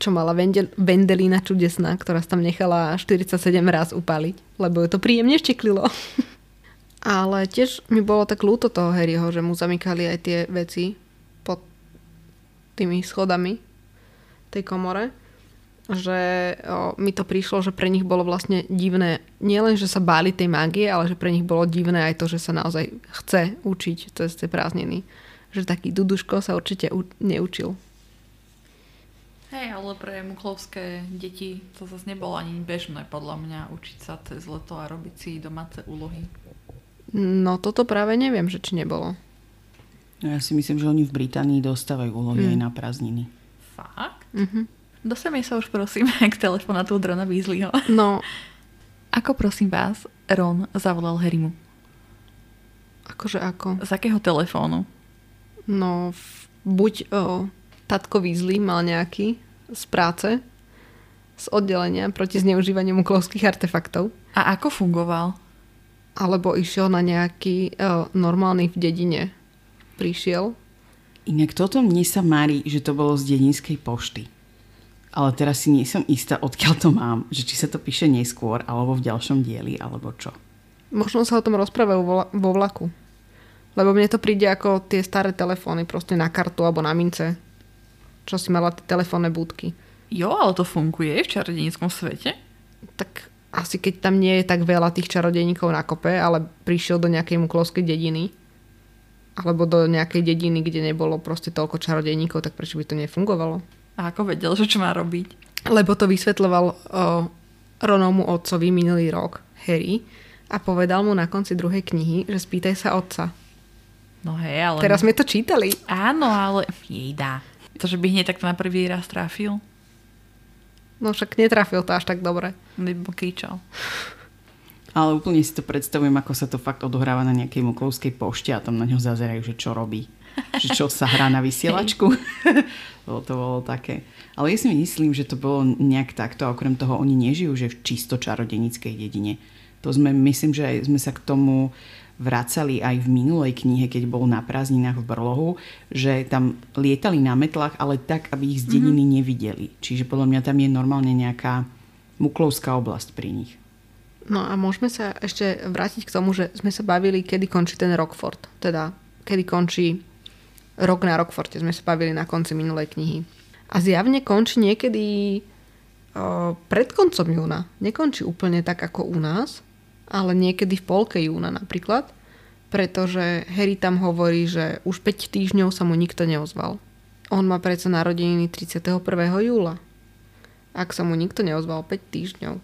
čo mala Vendel- Vendelina čudesná, ktorá sa tam nechala 47 raz upaliť, lebo ju to príjemne šteklilo. *laughs* Ale tiež mi bolo tak ľúto toho Harryho, že mu zamykali aj tie veci pod tými schodami tej komore že o, mi to prišlo, že pre nich bolo vlastne divné, nielen, že sa báli tej mágie, ale že pre nich bolo divné aj to, že sa naozaj chce učiť cez tie prázdniny. Že taký Duduško sa určite u- neučil. Hej, ale pre muklovské deti to zase nebolo ani bežné podľa mňa učiť sa cez leto a robiť si domáce úlohy. No toto práve neviem, že či nebolo. No ja si myslím, že oni v Británii dostávajú úlohy mm. aj na prázdniny. Fakt? Mhm. Dostaneme sa už prosím k telefonátu od Rona Weasleyho. No, *laughs* Ako prosím vás Ron zavolal Harrymu? akože ako? Z akého telefónu? No, v- buď o, tatko Weasley mal nejaký z práce, z oddelenia proti zneužívaniu muklovských artefaktov. A ako fungoval? Alebo išiel na nejaký o, normálny v dedine. Prišiel. Inak toto mne sa marí, že to bolo z dedinskej pošty. Ale teraz si nie som istá, odkiaľ to mám. Že či sa to píše neskôr, alebo v ďalšom dieli, alebo čo. Možno sa o tom rozprávajú vo vlaku. Lebo mne to príde ako tie staré telefóny, proste na kartu alebo na mince. Čo si mala tie telefónne budky. Jo, ale to funguje v čarodenickom svete? Tak asi keď tam nie je tak veľa tých čarodejníkov na kope, ale prišiel do nejakej muklovskej dediny, alebo do nejakej dediny, kde nebolo proste toľko čarodejníkov, tak prečo by to nefungovalo? A ako vedel, že čo má robiť? Lebo to vysvetľoval o, Ronovmu otcovi minulý rok, Harry, a povedal mu na konci druhej knihy, že spýtaj sa otca. No hej, ale... Teraz sme to čítali. Áno, ale jej dá. To, že by hneď takto na prvý raz trafil, No však netrafil to až tak dobre. by bol kričal. Ale úplne si to predstavujem, ako sa to fakt odohráva na nejakej moklovskej pošte a tam na ňo zazerajú, že čo robí. že čo sa hrá na vysielačku. *laughs* to, to bolo také. Ale ja si myslím, že to bolo nejak takto. A okrem toho oni nežijú, že v čisto čarodenickej dedine. To sme, myslím, že sme sa k tomu vracali aj v minulej knihe, keď bol na prázdninách v Brlohu, že tam lietali na metlách, ale tak, aby ich z dediny mm-hmm. nevideli. Čiže podľa mňa tam je normálne nejaká muklovská oblasť pri nich. No a môžeme sa ešte vrátiť k tomu, že sme sa bavili, kedy končí ten Rockford. Teda, kedy končí rok na Rockforte. Sme sa bavili na konci minulej knihy. A zjavne končí niekedy o, pred koncom júna. Nekončí úplne tak ako u nás, ale niekedy v polke júna napríklad, pretože Harry tam hovorí, že už 5 týždňov sa mu nikto neozval. On má predsa narodeniny 31. júla. Ak sa mu nikto neozval 5 týždňov.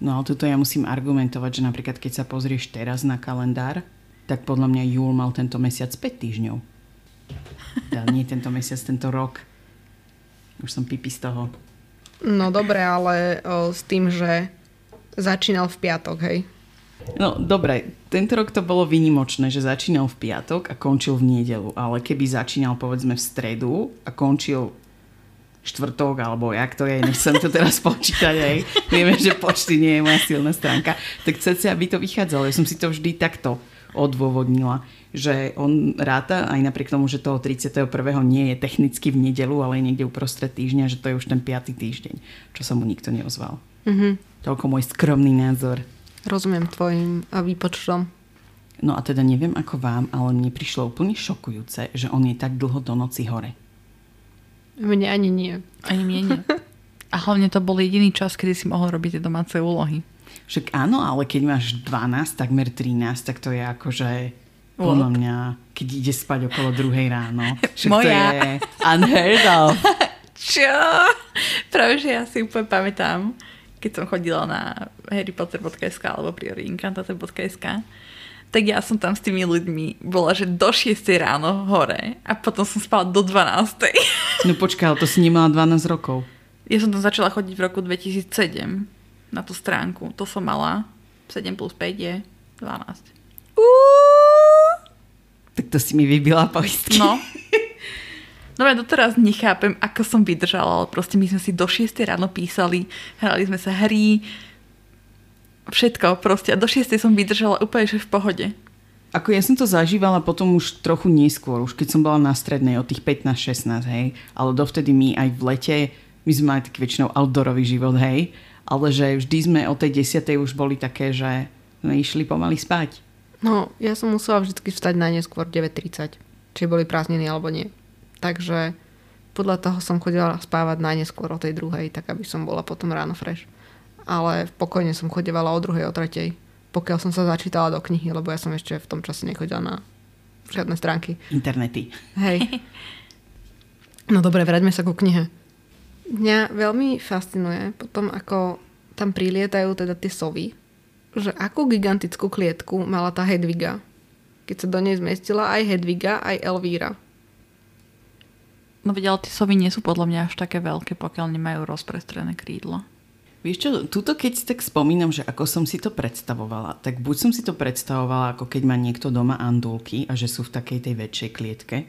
No ale tuto ja musím argumentovať, že napríklad keď sa pozrieš teraz na kalendár, tak podľa mňa júl mal tento mesiac 5 týždňov. Ja, nie tento mesiac, tento rok. Už som pipi z toho. No dobre, ale o, s tým, že začínal v piatok, hej? No dobre, tento rok to bolo vynimočné, že začínal v piatok a končil v nedelu, ale keby začínal povedzme v stredu a končil štvrtok, alebo jak to je, nechcem to teraz *laughs* počítať, aj. Vieme, že počty nie je moja silná stránka. Tak chcete, aby to vychádzalo. Ja som si to vždy takto odôvodnila, že on ráta aj napriek tomu, že toho 31. nie je technicky v nedelu, ale je niekde uprostred týždňa, že to je už ten 5. týždeň, čo sa mu nikto neozval. Mm-hmm. Toľko môj skromný názor. Rozumiem tvojim výpočtom. No a teda neviem ako vám, ale mne prišlo úplne šokujúce, že on je tak dlho do noci hore. Mne ani nie. Ani mne nie. *laughs* A hlavne to bol jediný čas, kedy si mohol robiť tie domáce úlohy. Však áno, ale keď máš 12, takmer 13, tak to je akože podľa mňa, keď ide spať okolo druhej ráno. *laughs* Však Moja. to je unheard of. *laughs* Čo? Práve, že ja si úplne pamätám, keď som chodila na harrypotter.sk alebo priorincantate.sk, tak ja som tam s tými ľuďmi bola, že do 6 ráno hore a potom som spala do 12. *laughs* No počkaj, ale to si nemala 12 rokov. Ja som tam začala chodiť v roku 2007 na tú stránku. To som mala. 7 plus 5 je 12. Uú, Tak to si mi vybila poistky. No. *laughs* No ja doteraz nechápem, ako som vydržala, ale proste my sme si do 6 ráno písali, hrali sme sa hry, všetko proste. A do 6 som vydržala úplne, že v pohode. Ako ja som to zažívala potom už trochu neskôr, už keď som bola na strednej od tých 15-16, hej. Ale dovtedy my aj v lete, my sme mali taký väčšinou outdoorový život, hej. Ale že vždy sme o tej 10. už boli také, že sme išli pomaly spať. No, ja som musela vždy vstať na neskôr 9.30. Či boli prázdniny alebo nie. Takže podľa toho som chodila spávať najneskôr o tej druhej, tak aby som bola potom ráno fresh. Ale pokojne som chodevala o druhej, o tretej, pokiaľ som sa začítala do knihy, lebo ja som ešte v tom čase nechodila na žiadne stránky. Internety. Hej. *laughs* No dobre, vráťme sa ku knihe. Mňa veľmi fascinuje potom, ako tam prilietajú teda tie sovy, že akú gigantickú klietku mala tá Hedviga, keď sa do nej zmestila aj Hedviga, aj Elvíra. No veď, ale tie sovy nie sú podľa mňa až také veľké, pokiaľ nemajú rozprestrené krídlo. Vieš čo, tuto keď si tak spomínam, že ako som si to predstavovala, tak buď som si to predstavovala, ako keď má niekto doma andulky a že sú v takej tej väčšej klietke,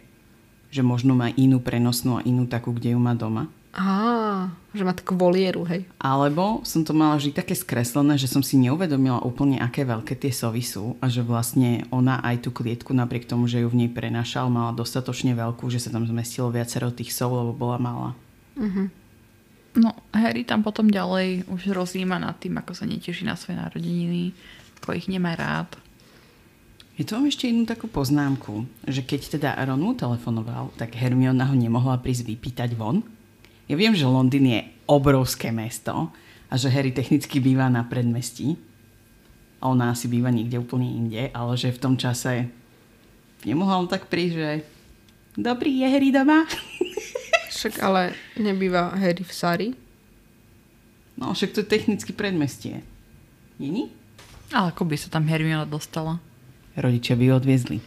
že možno má inú prenosnú a inú takú, kde ju má doma. Á, že má takú volieru, hej. Alebo som to mala vždy také skreslené, že som si neuvedomila úplne, aké veľké tie sovy sú a že vlastne ona aj tú klietku, napriek tomu, že ju v nej prenašal, mala dostatočne veľkú, že sa tam zmestilo viacero tých sov, lebo bola malá. Mhm. No, Harry tam potom ďalej už rozíma nad tým, ako sa neteší na svoje narodeniny, ako ich nemá rád. Je tu mám ešte jednu takú poznámku, že keď teda Ron mu telefonoval, tak Hermiona ho nemohla prísť vypýtať von. Ja viem, že Londýn je obrovské mesto a že Harry technicky býva na predmestí a ona asi býva niekde úplne inde, ale že v tom čase nemohla on tak prísť, že dobrý je Harry doma. *laughs* Však ale nebýva Harry v Sari. No však to je technicky predmestie. Není? Ale ako by sa tam Hermiona dostala? Rodičia by ju odviezli.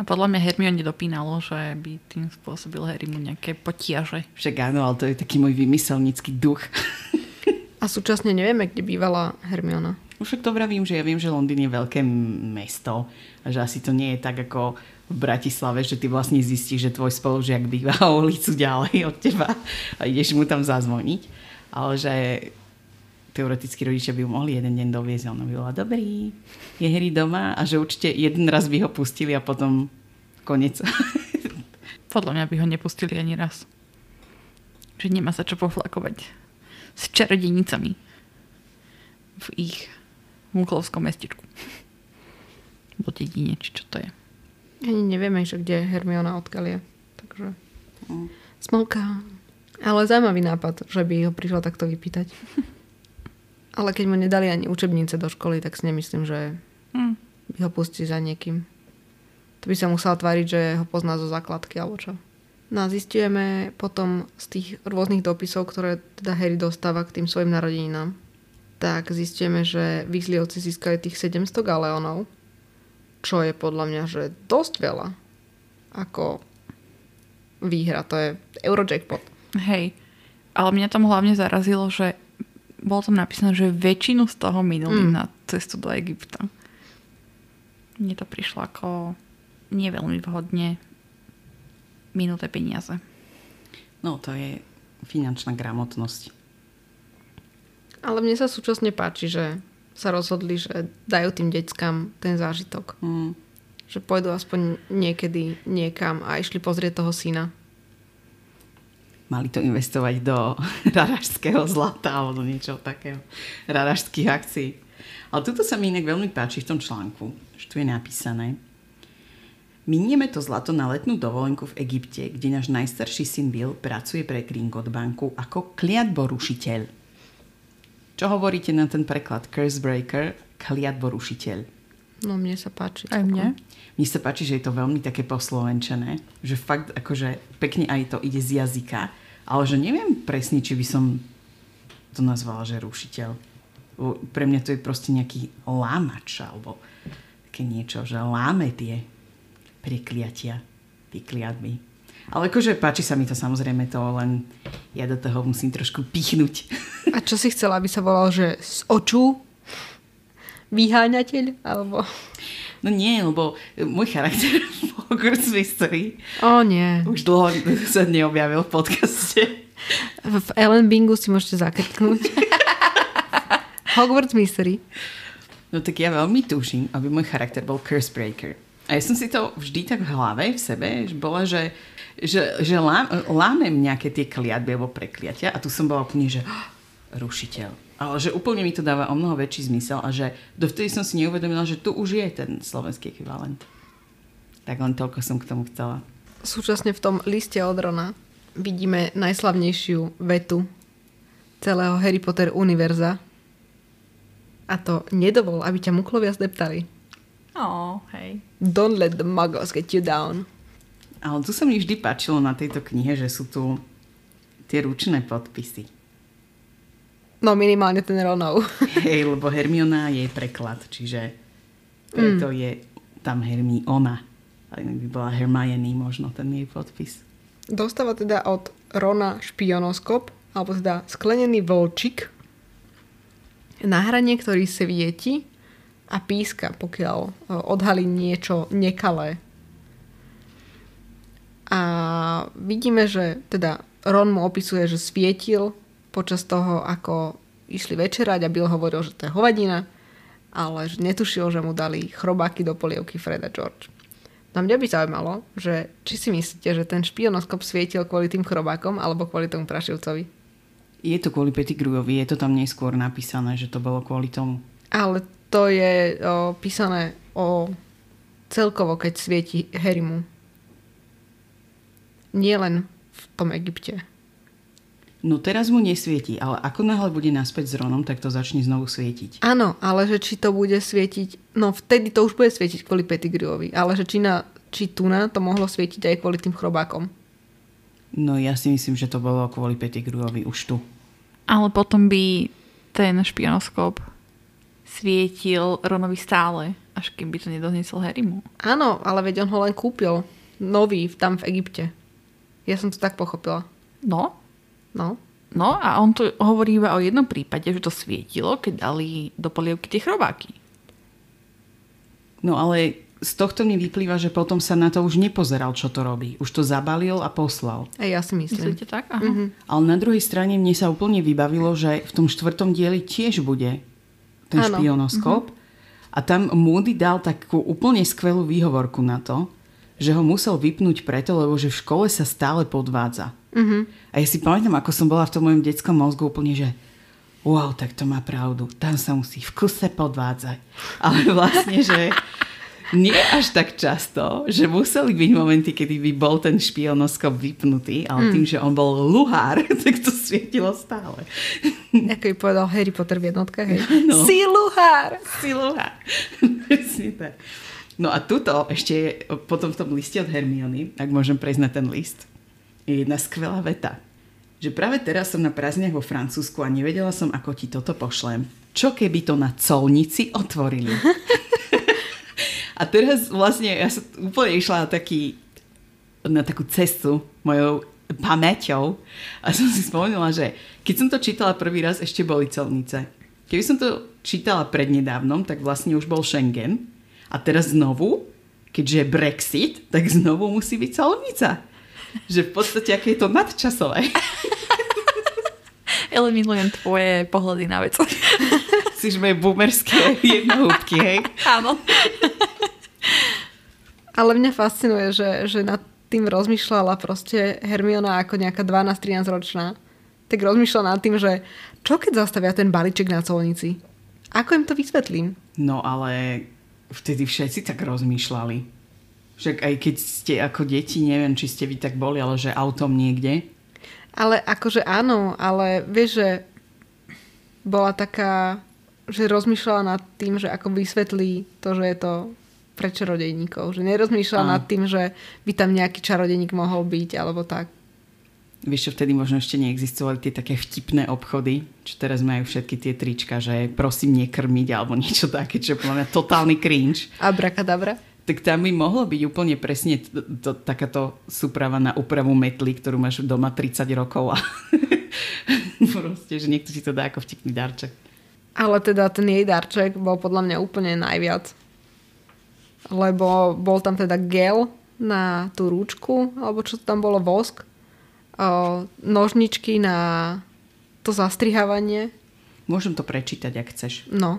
A podľa mňa Hermione dopínalo, že by tým spôsobil Harrymu nejaké potiaže. Však áno, ale to je taký môj vymyselnícky duch. A súčasne nevieme, kde bývala Hermiona. Už však to vravím, že ja viem, že Londýn je veľké mesto a že asi to nie je tak ako v v Bratislave, že ty vlastne zistíš, že tvoj spolužiak býva o ulicu ďalej od teba a ideš mu tam zazvoniť. Ale že teoreticky rodičia by ho mohli jeden deň doviezť a ono by bola dobrý, je hry doma a že určite jeden raz by ho pustili a potom konec. *laughs* Podľa mňa by ho nepustili ani raz. Že nemá sa čo poflakovať s čarodenicami v ich Muklovskom mestečku. Bo dedine, či čo to je. Ani nevieme, že kde je Hermiona odkiaľ je. Takže... Smolka. Ale zaujímavý nápad, že by ho prišla takto vypýtať. *laughs* Ale keď mu nedali ani učebnice do školy, tak si nemyslím, že Hm. by ho pustili za niekým. To by sa musel tváriť, že ho pozná zo základky alebo čo. No a zistujeme potom z tých rôznych dopisov, ktoré teda Harry dostáva k tým svojim narodeninám, tak zistujeme, že Weasleyovci získali tých 700 galeónov, čo je podľa mňa, že dosť veľa. Ako výhra, to je Eurojackpot. Hej. Ale mňa tam hlavne zarazilo, že bolo tam napísané, že väčšinu z toho minuli Mm. na cestu do Egypta. Mne to prišlo ako nie veľmi vhodne minuté peniaze. No to je finančná gramotnosť. Ale mne sa súčasne páči, že sa rozhodli, že dajú tým deckám ten zážitok. Mm. Že pôjdu aspoň niekedy niekam a išli pozrieť toho syna. Mali to investovať do *laughs* rarašského zlata alebo do niečo takého. Rarašských akcií. Ale tuto sa mi inak veľmi páči v tom článku, že tu je napísané. Minieme to zlato na letnú dovolenku v Egypte, kde náš najstarší syn Bill pracuje pre Gringot banku ako kliatborušiteľ. Čo hovoríte na ten preklad? Cursebreaker, kliatborušiteľ. No mne sa páči. Aj mne. Mne sa páči, že je to veľmi také poslovenčené, že fakt akože pekne aj to ide z jazyka, ale že neviem presne, či by som to nazvala, že rušiteľ. Pre mňa to je proste nejaký lámač, alebo také niečo, že láme tie prekliatia, tie. Ale akože páči sa mi to samozrejme to, len ja do toho musím trošku pichnúť. A čo si chcela, aby sa volal, že z očú? Vyháňateľ? Alebo... No nie, lebo môj charakter *laughs* Hogwarts Mystery O nie. už dlho sa neobjavil v podcaste. V Ellen Bingu si môžete zakriknúť. *laughs* Hogwarts Mystery. No tak ja veľmi túžim, aby môj charakter bol Cursebreaker. A ja som si to vždy tak v hlave, v sebe, že bola, že, že, že lá, lámem nejaké tie kliatby alebo prekliatia a tu som bola úplne, že "Ah, *gasps* rušiteľ. Ale že úplne mi to dáva o mnoho väčší zmysel a že dovtedy som si neuvedomila, že tu už je ten slovenský ekvivalent. Tak len toľko som k tomu chcela. Súčasne v tom liste od Rona vidíme najslavnejšiu vetu celého Harry Potter univerza. A to nedovol, aby ťa muklovia zdeptali. Ó, hej. Don't let the muggles get you down. Ale tu sa mi vždy páčilo na tejto knihe, že sú tu tie ručné podpisy. No minimálne ten Ronov. *laughs* Hej, lebo Hermiona je preklad, čiže preto mm. je tam Hermiona. Ale inak by bola Hermione možno ten jej podpis. Dostáva teda od Rona špionoskop, alebo teda sklenený volčik, nahranie, ktorý svieti a píska, pokiaľ e, odhalí niečo nekalé. A vidíme, že teda Ron mu opisuje, že svietil počas toho, ako išli večerať a Bill hovoril, že to je hovadina, ale že netušil, že mu dali chrobáky do polievky Freda George. No mňa by zaujímalo, že či si myslíte, že ten špionoskop svietil kvôli tým chrobákom alebo kvôli tomu prašivcovi. Je to kvôli Pettigrewovi, je to tam neskôr napísané, že to bolo kvôli tomu. Ale to je o, písané o celkovo, keď svieti Harrymu. Nie len v tom Egypte. No teraz mu nesvieti, ale ako náhle bude naspäť s Ronom, tak to začne znovu svietiť. Áno, ale že či to bude svietiť, no vtedy to už bude svietiť kvôli Pettigrewovi, ale že či, na, či tu na to mohlo svietiť aj kvôli tým chrobákom. No ja si myslím, že to bolo kvôli Pettigrewovi už tu. Ale potom by ten špionoskop svietil Ronovi stále, až kým by to nedozniesol Harrymu. Áno, ale veď on ho len kúpil. Nový, tam v Egypte. Ja som to tak pochopila. No, No. no a on tu hovorí iba o jednom prípade, že to svietilo, keď dali do polievky tie chrobáky. No ale z tohto mi vyplýva, že potom sa na to už nepozeral, čo to robí. Už to zabalil a poslal. A ja si myslím. Myslíte tak? Aha. Mm-hmm. Ale na druhej strane mne sa úplne vybavilo, že v tom štvrtom dieli tiež bude ten Áno. špionoskop. A tam Moody dal takú úplne skvelú výhovorku na to, že ho musel vypnúť preto, lebo že v škole sa stále podvádza. A ja si pamätám, ako som bola v tom mojom detskom mozgu úplne, že wow, tak to má pravdu. Tam sa musí v kuse podvádzať. Ale *laughs* vlastne, že nie až tak často, že museli byť momenty, kedy by bol ten špionoskop vypnutý, ale tým, že on bol luhár, *laughs* tak to svietilo stále. Ako by povedal Harry Potter v jednotkách. Hej. No. Si luhár! Si luhár. *laughs* Presne tak. No a tuto ešte je potom v tom liste od Hermiony, ak môžem prejsť na ten list, je jedna skvelá veta. Že práve teraz som na prázdniach vo Francúzsku a nevedela som, ako ti toto pošlem. Čo keby to na colnici otvorili? *laughs* a teraz vlastne ja som úplne išla na, taký, na takú cestu mojou pamäťou a som si spomenula, že keď som to čítala prvý raz, ešte boli colnice. Keby som to čítala prednedávnom, tak vlastne už bol Schengen. A teraz znovu, keďže je Brexit, tak znovu musí byť colnica. *laughs* Že v podstate, aké je to nadčasové. *laughs* Eliminujem tvoje pohľady na vec. *laughs* Si moje boomerské jednohúbky, hej? Áno. Ale mňa fascinuje, že, že nad tým rozmýšľala proste Hermiona ako nejaká 12-13 ročná. Tak rozmýšľala nad tým, že čo keď zastavia ten balíček na colnici? Ako im to vysvetlím? No ale vtedy všetci tak rozmýšľali. Však aj keď ste ako deti, neviem, či ste vy tak boli, ale že autom niekde. Ale akože áno, ale vieš, že bola taká, že rozmýšľala nad tým, že ako vysvetlí to, že je to pre čarodejníkov. Že nerozmýšľala Áno. nad tým, že by tam nejaký čarodejník mohol byť, alebo tak. Vieš čo, vtedy možno ešte neexistovali tie také vtipné obchody, čo teraz majú všetky tie trička, že prosím nekrmiť alebo niečo také, čo podľa mňa totálny cringe. Abrakadabra. Tak tam by mohlo byť úplne presne to, to, takáto súprava na úpravu metly, ktorú máš doma 30 rokov a *laughs* proste, že niekto si to dá ako vtipný darček. Ale teda ten jej darček bol podľa mňa úplne najviac. Lebo bol tam teda gel na tú rúčku, alebo čo to tam bolo, vosk, o, nožničky na to zastrihávanie. Môžem to prečítať, ak chceš. No,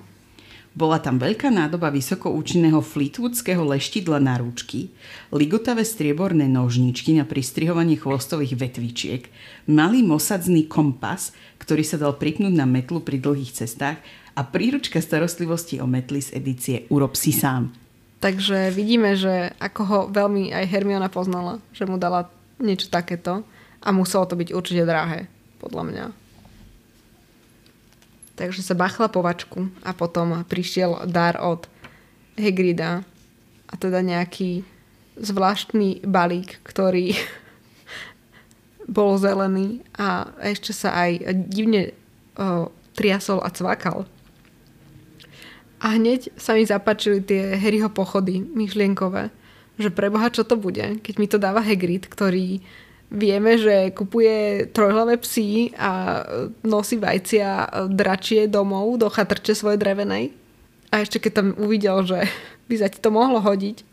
Bola tam veľká nádoba vysokoučinného fleetwoodského leštidla na rúčky, ligotavé strieborné nožničky na pristrihovanie chvostových vetvičiek, malý mosadzný kompas, ktorý sa dal pripnúť na metlu pri dlhých cestách a príručka starostlivosti o metly z edície Urob si sám. takže vidíme, že ako ho veľmi aj Hermiona poznala, že mu dala niečo takéto a muselo to byť určite drahé, podľa mňa. Takže sa bachla povačku a potom prišiel dar od Hagrida a teda nejaký zvláštny balík, ktorý *laughs* bol zelený a ešte sa aj divne o, triasol a cvakal. A hneď sa mi zapáčili tie Harryho pochody myšlienkové, že preboha čo to bude, keď mi to dáva Hagrid, ktorý vieme, že kupuje trojhlavé psy a nosí vajcia dračie domov do chatrče svojej drevenej. A ešte keď tam uvidel, že *laughs* by sa ti to mohlo hodiť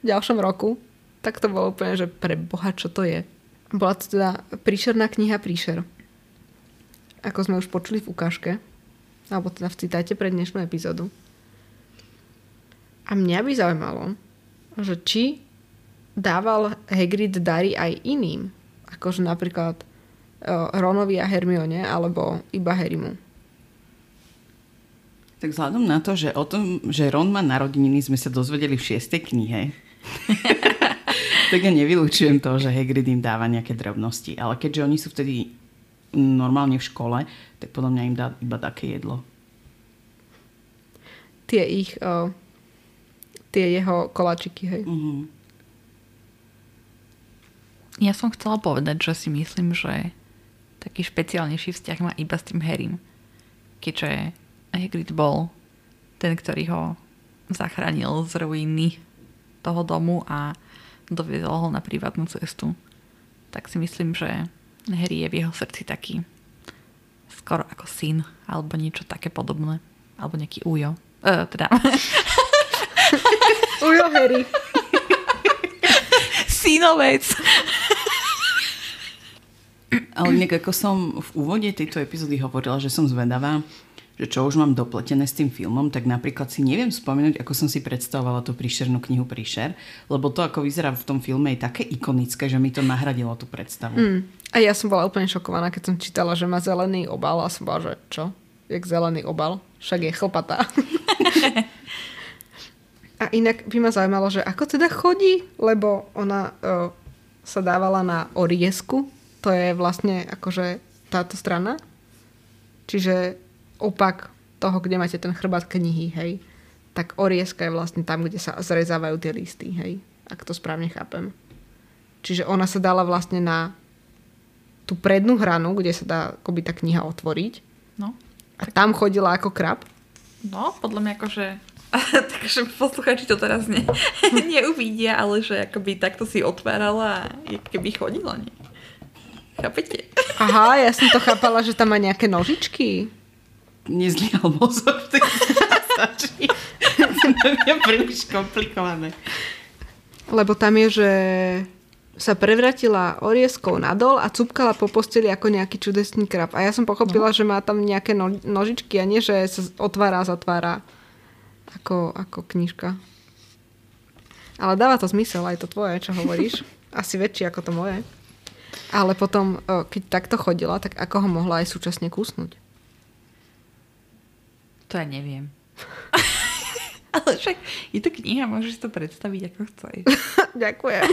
v ďalšom roku, tak to bolo úplne, že pre boha, čo to je. Bola to teda príšerná kniha Príšer. Ako sme už počuli v ukážke, alebo teda v citáte pre dnešnú epizódu. A mňa by zaujímalo, že či dával Hagrid dary aj iným, akože napríklad uh, Ronovi a Hermione, alebo iba Harrymu. Tak vzhľadom na to, že o tom, že Ron má narodeniny, sme sa dozvedeli v šiestej knihe. *laughs* tak ja nevylučujem to, že Hagrid im dáva nejaké drobnosti. Ale keďže oni sú vtedy normálne v škole, tak podľa mňa im dá iba také jedlo. Tie ich, uh, tie jeho koláčiky, hej. Uh-huh. Ja som chcela povedať, že si myslím, že taký špeciálnejší vzťah má iba s tým Harrym. Keďže Hagrid bol ten, ktorý ho zachránil z ruiny toho domu a doviezol ho na privátnu cestu. Tak si myslím, že Harry je v jeho srdci taký skoro ako syn, alebo niečo také podobné. Alebo nejaký ujo. E, teda. Ujo, Harry. *laughs* Synovec. Ale inak ako som v úvode tejto epizódy hovorila, že som zvedavá, že čo už mám dopletené s tým filmom, tak napríklad si neviem spomenúť, ako som si predstavovala tú príšernú knihu Príšer, lebo to, ako vyzerá v tom filme, je také ikonické, že mi to nahradilo tú predstavu. Mm. A ja som bola úplne šokovaná, keď som čítala, že má zelený obal a som bola, že čo? Jak zelený obal? Však je chlpatá. *laughs* a inak by ma zaujímalo, že ako teda chodí, lebo ona uh, sa dávala na oriesku, to je vlastne akože táto strana. Čiže opak toho, kde máte ten chrbát knihy, hej, tak orieska je vlastne tam, kde sa zrezávajú tie listy, hej, ak to správne chápem. Čiže ona sa dala vlastne na tú prednú hranu, kde sa dá akoby tá kniha otvoriť. No. A tam chodila ako krab. No, podľa mňa akože... *laughs* Takže posluchači to teraz ne, *laughs* neuvidia, ale že akoby takto si otvárala, keby chodila, nie? Chápete? *laughs* Aha, ja som to chápala, že tam má nejaké nožičky nezlial mozog v tej stačí. to je príliš komplikované. Lebo tam je, že sa prevratila orieskou nadol a cupkala po posteli ako nejaký čudesný krab. A ja som pochopila, no. že má tam nejaké no, nožičky a nie, že sa otvára a zatvára ako, ako knižka. Ale dáva to zmysel, aj to tvoje, čo hovoríš. *laughs* Asi väčší ako to moje. Ale potom, keď takto chodila, tak ako ho mohla aj súčasne kúsnuť? To ja neviem. *laughs* ale však je to kniha, môžeš to predstaviť ako chceš. *laughs* Ďakujem.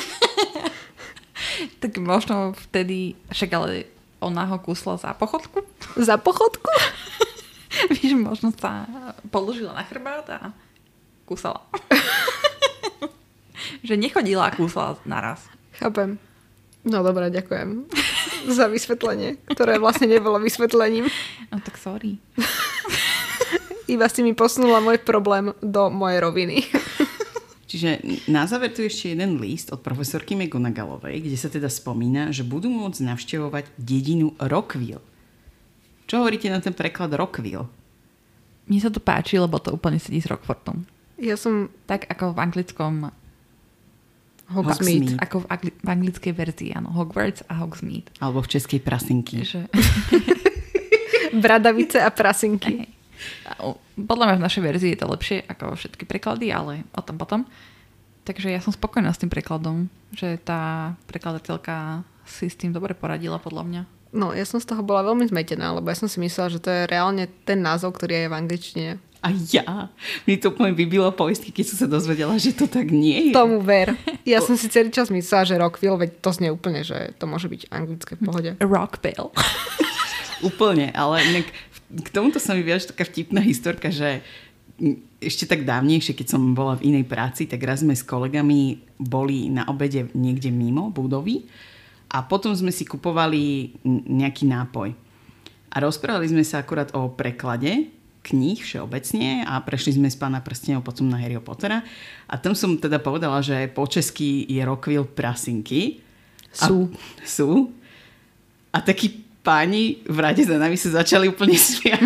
tak možno vtedy, však ale ona ho kúsla za pochodku. Za pochodku? *laughs* Víš, možno sa položila na chrbát a kúsala. *laughs* že nechodila a kúsala naraz. Chápem. No dobré, ďakujem *laughs* za vysvetlenie, ktoré vlastne nebolo vysvetlením. No tak sorry. Iba si mi posunula môj problém do mojej roviny. Čiže na záver tu ešte jeden list od profesorky McGonagallovej, kde sa teda spomína, že budú môcť navštevovať dedinu Rockville. Čo hovoríte na ten preklad Rockville? Mne sa to páči, lebo to úplne sedí s Rockfortom. Ja som... Tak ako v anglickom Hogsmeade. Ako v, angli- v anglickej verzii, áno. Hogwarts a Hogsmeade. Alebo v českej prasinky. Že... *laughs* Bradavice a prasinky. Hey. Podľa mňa v našej verzii je to lepšie ako všetky preklady, ale o tom potom. Takže ja som spokojná s tým prekladom, že tá prekladateľka si s tým dobre poradila podľa mňa. No, ja som z toho bola veľmi zmetená, lebo ja som si myslela, že to je reálne ten názov, ktorý je v angličtine. A ja. Mi to úplne vybilo poistky, keď som sa dozvedela, že to tak nie je. Tomu ver. Ja som si celý čas myslela, že Rockville, veď to znie úplne, že to môže byť anglické v pohode. Rockville. *laughs* úplne, ale inak k tomuto sa mi viac taká vtipná historka, že ešte tak dávnejšie, keď som bola v inej práci, tak raz sme s kolegami boli na obede niekde mimo budovy a potom sme si kupovali nejaký nápoj. A rozprávali sme sa akurát o preklade kníh všeobecne a prešli sme z pána prstenov potom na Harry Pottera. A tam som teda povedala, že po česky je Rockville prasinky. Sú. A, sú. A taký páni v rade za nami sa začali úplne *laughs* smiať.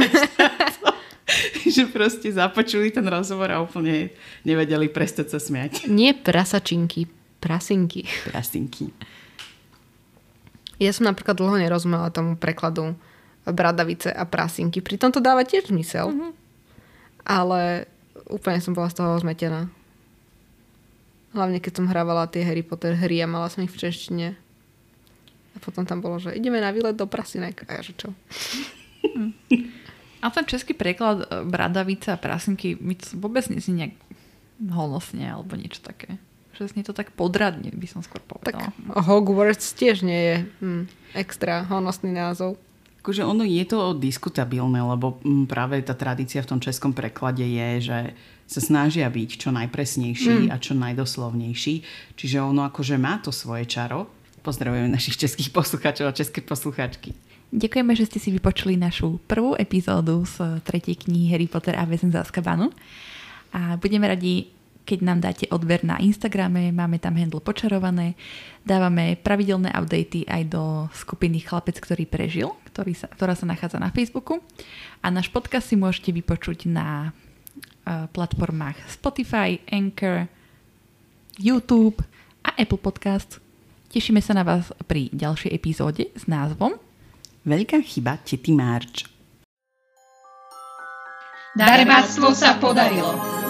že proste započuli ten rozhovor a úplne nevedeli prestať sa smiať. Nie prasačinky, prasinky. Prasinky. Ja som napríklad dlho nerozumela tomu prekladu bradavice a prasinky. Pritom to dáva tiež zmysel. Mm-hmm. Ale úplne som bola z toho zmetená. Hlavne keď som hrávala tie Harry Potter hry a mala som ich v češtine. A potom tam bolo, že ideme na výlet do Prasinek. A ja, že čo? *laughs* A ten český preklad e, bradavice a prasinky mi to vôbec neznie nejak honosne alebo niečo také. Znie to tak podradne, by som skôr povedala. Tak Hogwarts tiež nie je hm, extra honosný názov. Akože ono je to diskutabilné, lebo hm, práve tá tradícia v tom českom preklade je, že sa snažia byť čo najpresnejší mm. a čo najdoslovnejší. Čiže ono akože má to svoje čaro, Pozdravujeme našich českých poslucháčov a české poslucháčky. Ďakujeme, že ste si vypočuli našu prvú epizódu z tretej knihy Harry Potter a väzen z Azkabanu. A budeme radi, keď nám dáte odber na Instagrame, máme tam handle počarované, dávame pravidelné updaty aj do skupiny Chlapec, ktorý prežil, ktorý sa, ktorá sa nachádza na Facebooku. A náš podcast si môžete vypočuť na uh, platformách Spotify, Anchor, YouTube a Apple Podcast. Tešíme sa na vás pri ďalšej epizóde s názvom Veľká chyba tety Marč. Darebáctvo sa podarilo.